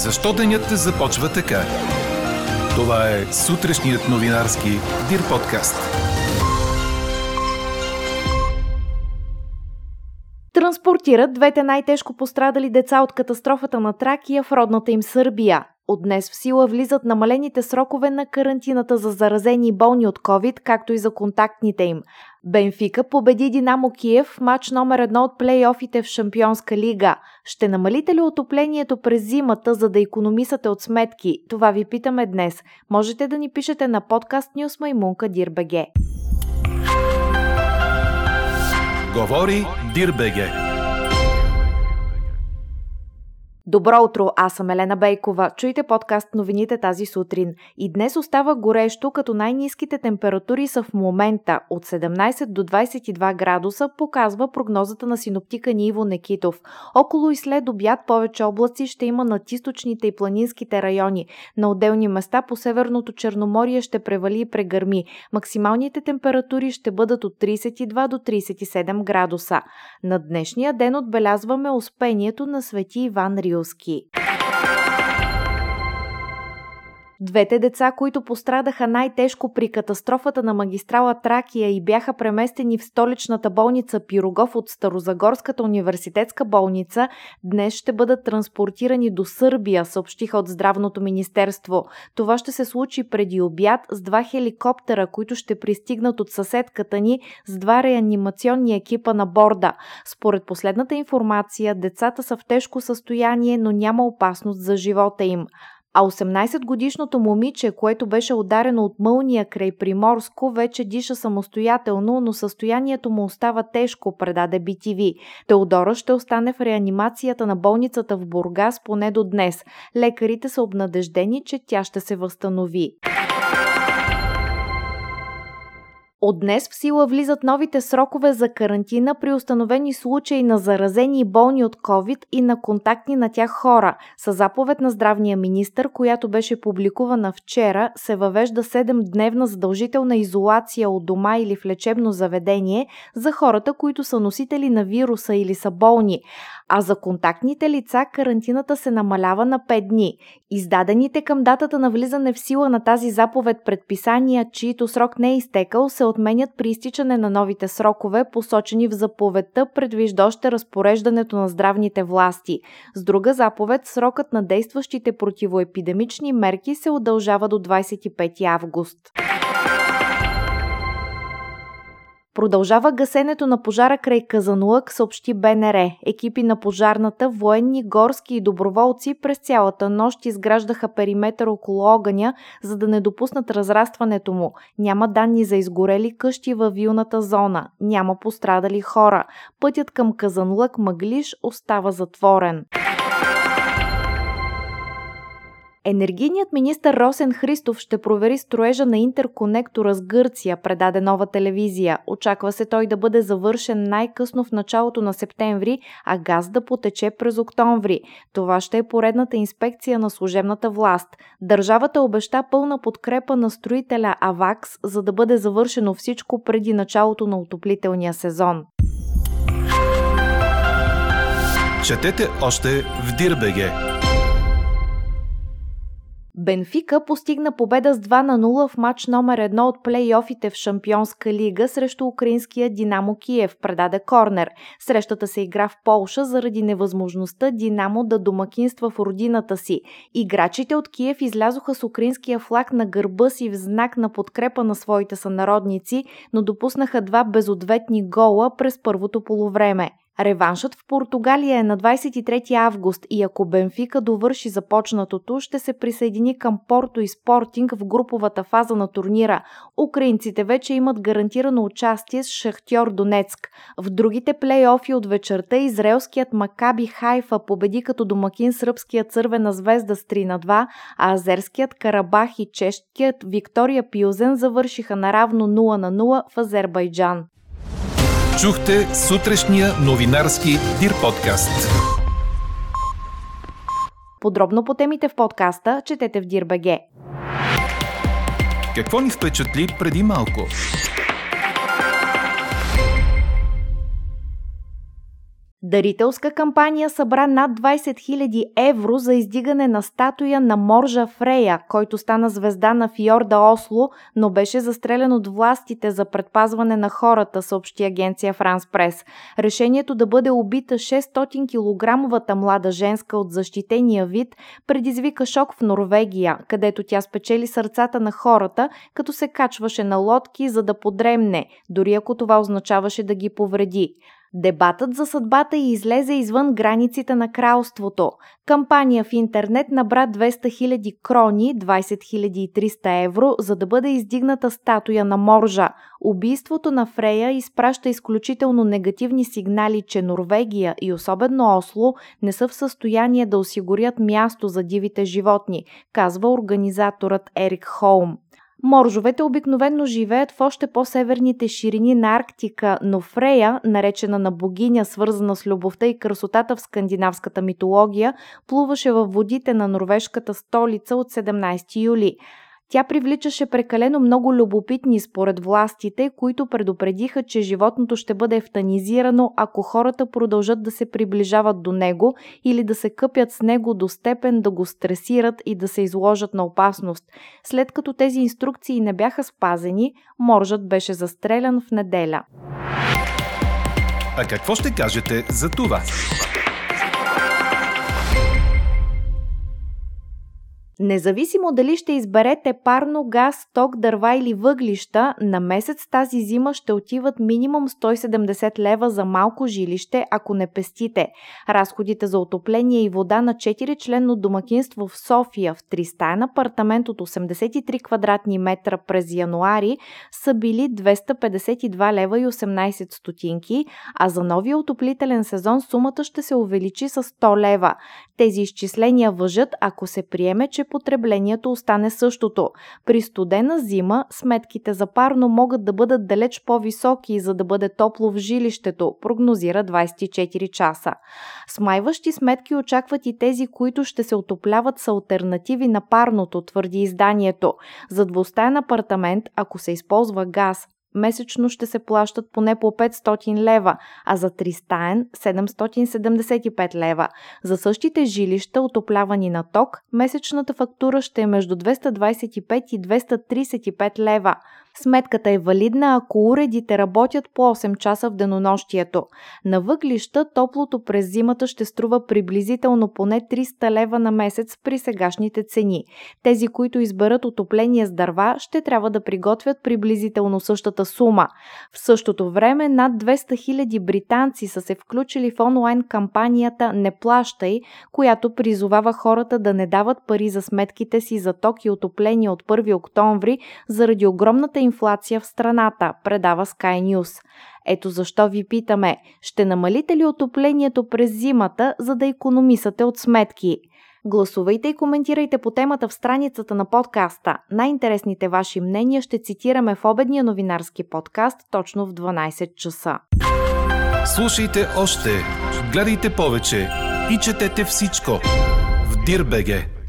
Защо денят започва така? Това е сутрешният новинарски Дир подкаст. Транспортират двете най-тежко пострадали деца от катастрофата на Тракия в родната им Сърбия. От днес в сила влизат намалените срокове на карантината за заразени и болни от COVID, както и за контактните им. Бенфика победи Динамо Киев в матч номер едно от плейофите в Шампионска лига. Ще намалите ли отоплението през зимата, за да економисате от сметки? Това ви питаме днес. Можете да ни пишете на подкаст Нюс Маймунка Дирбеге. Говори Дирбеге. Добро утро, аз съм Елена Бейкова. Чуйте подкаст новините тази сутрин. И днес остава горещо, като най-низките температури са в момента от 17 до 22 градуса, показва прогнозата на синоптика Ниво Некитов. Около и след обяд повече облаци ще има над източните и планинските райони. На отделни места по Северното Черноморие ще превали и прегърми. Максималните температури ще бъдат от 32 до 37 градуса. На днешния ден отбелязваме успението на Свети Иван Рио. യൂസ്കി Двете деца, които пострадаха най-тежко при катастрофата на магистрала Тракия и бяха преместени в столичната болница Пирогов от Старозагорската университетска болница, днес ще бъдат транспортирани до Сърбия, съобщиха от Здравното министерство. Това ще се случи преди обяд с два хеликоптера, които ще пристигнат от съседката ни с два реанимационни екипа на борда. Според последната информация, децата са в тежко състояние, но няма опасност за живота им. А 18-годишното момиче, което беше ударено от мълния край Приморско, вече диша самостоятелно, но състоянието му остава тежко, предаде BTV. Теодора ще остане в реанимацията на болницата в Бургас поне до днес. Лекарите са обнадеждени, че тя ще се възстанови. От днес в сила влизат новите срокове за карантина при установени случаи на заразени и болни от COVID и на контактни на тях хора. С заповед на здравния министр, която беше публикувана вчера, се въвежда 7-дневна задължителна изолация от дома или в лечебно заведение за хората, които са носители на вируса или са болни. А за контактните лица карантината се намалява на 5 дни. Издадените към датата на влизане в сила на тази заповед предписания, чието срок не е изтекал, се отменят при изтичане на новите срокове, посочени в заповедта, предвиждаща разпореждането на здравните власти. С друга заповед, срокът на действащите противоепидемични мерки се удължава до 25 август. Продължава гасенето на пожара край Казанлък, съобщи БНР. Екипи на пожарната, военни, горски и доброволци през цялата нощ изграждаха периметър около огъня, за да не допуснат разрастването му. Няма данни за изгорели къщи във вилната зона. Няма пострадали хора. Пътят към Казанлък Мъглиш остава затворен. Енергийният министр Росен Христов ще провери строежа на интерконектора с Гърция, предаде нова телевизия. Очаква се той да бъде завършен най-късно в началото на септември, а газ да потече през октомври. Това ще е поредната инспекция на служебната власт. Държавата обеща пълна подкрепа на строителя Авакс, за да бъде завършено всичко преди началото на отоплителния сезон. Четете още в Дирбеге! Бенфика постигна победа с 2 на 0 в матч номер 1 от плейофите в Шампионска лига срещу украинския Динамо Киев, предаде Корнер. Срещата се игра в Полша заради невъзможността Динамо да домакинства в родината си. Играчите от Киев излязоха с украинския флаг на гърба си в знак на подкрепа на своите сънародници, но допуснаха два безответни гола през първото полувреме. Реваншът в Португалия е на 23 август и ако Бенфика довърши започнатото, ще се присъедини към Порто и Спортинг в груповата фаза на турнира. Украинците вече имат гарантирано участие с Шахтьор Донецк. В другите плейофи от вечерта израелският Макаби Хайфа победи като домакин сръбският Цървена звезда с 3 на 2, а азерският Карабах и чешкият Виктория Пилзен завършиха наравно 0 на 0 в Азербайджан. Чухте сутрешния новинарски Дир подкаст. Подробно по темите в подкаста четете в Дирбеге. Какво ни впечатли преди малко? Дарителска кампания събра над 20 000 евро за издигане на статуя на Моржа Фрея, който стана звезда на фьорда Осло, но беше застрелян от властите за предпазване на хората, съобщи агенция Франс Прес. Решението да бъде убита 600 кг млада женска от защитения вид предизвика шок в Норвегия, където тя спечели сърцата на хората, като се качваше на лодки, за да подремне, дори ако това означаваше да ги повреди. Дебатът за съдбата й излезе извън границите на кралството. Кампания в интернет набра 200 000 крони, 20 300 евро, за да бъде издигната статуя на Моржа. Убийството на Фрея изпраща изключително негативни сигнали, че Норвегия и особено Осло не са в състояние да осигурят място за дивите животни, казва организаторът Ерик Холм. Моржовете обикновенно живеят в още по-северните ширини на Арктика, но Фрея, наречена на богиня, свързана с любовта и красотата в скандинавската митология, плуваше във водите на норвежката столица от 17 юли. Тя привличаше прекалено много любопитни според властите, които предупредиха, че животното ще бъде ефтанизирано, ако хората продължат да се приближават до него или да се къпят с него до степен да го стресират и да се изложат на опасност. След като тези инструкции не бяха спазени, моржът беше застрелян в неделя. А какво ще кажете за това? Независимо дали ще изберете парно, газ, ток, дърва или въглища, на месец тази зима ще отиват минимум 170 лева за малко жилище, ако не пестите. Разходите за отопление и вода на 4 членно домакинство в София в 300 апартамент от 83 квадратни метра през януари са били 252 лева и 18 стотинки, а за новия отоплителен сезон сумата ще се увеличи с 100 лева. Тези изчисления въжат, ако се приеме, че потреблението остане същото. При студена зима сметките за парно могат да бъдат далеч по-високи, за да бъде топло в жилището, прогнозира 24 часа. Смайващи сметки очакват и тези, които ще се отопляват с альтернативи на парното, твърди изданието. За двустаен апартамент, ако се използва газ, месечно ще се плащат поне по 500 лева, а за тристаен 775 лева. За същите жилища, отоплявани на ток, месечната фактура ще е между 225 и 235 лева. Сметката е валидна, ако уредите работят по 8 часа в денонощието. На въглища топлото през зимата ще струва приблизително поне 300 лева на месец при сегашните цени. Тези, които изберат отопление с дърва, ще трябва да приготвят приблизително същата сума. В същото време над 200 000 британци са се включили в онлайн кампанията Не плащай, която призовава хората да не дават пари за сметките си за ток и отопление от 1 октомври заради огромната инфлация в страната, предава Sky News. Ето защо ви питаме, ще намалите ли отоплението през зимата, за да економисате от сметки? Гласувайте и коментирайте по темата в страницата на подкаста. Най-интересните ваши мнения ще цитираме в обедния новинарски подкаст точно в 12 часа. Слушайте още, гледайте повече и четете всичко в Дирбеге.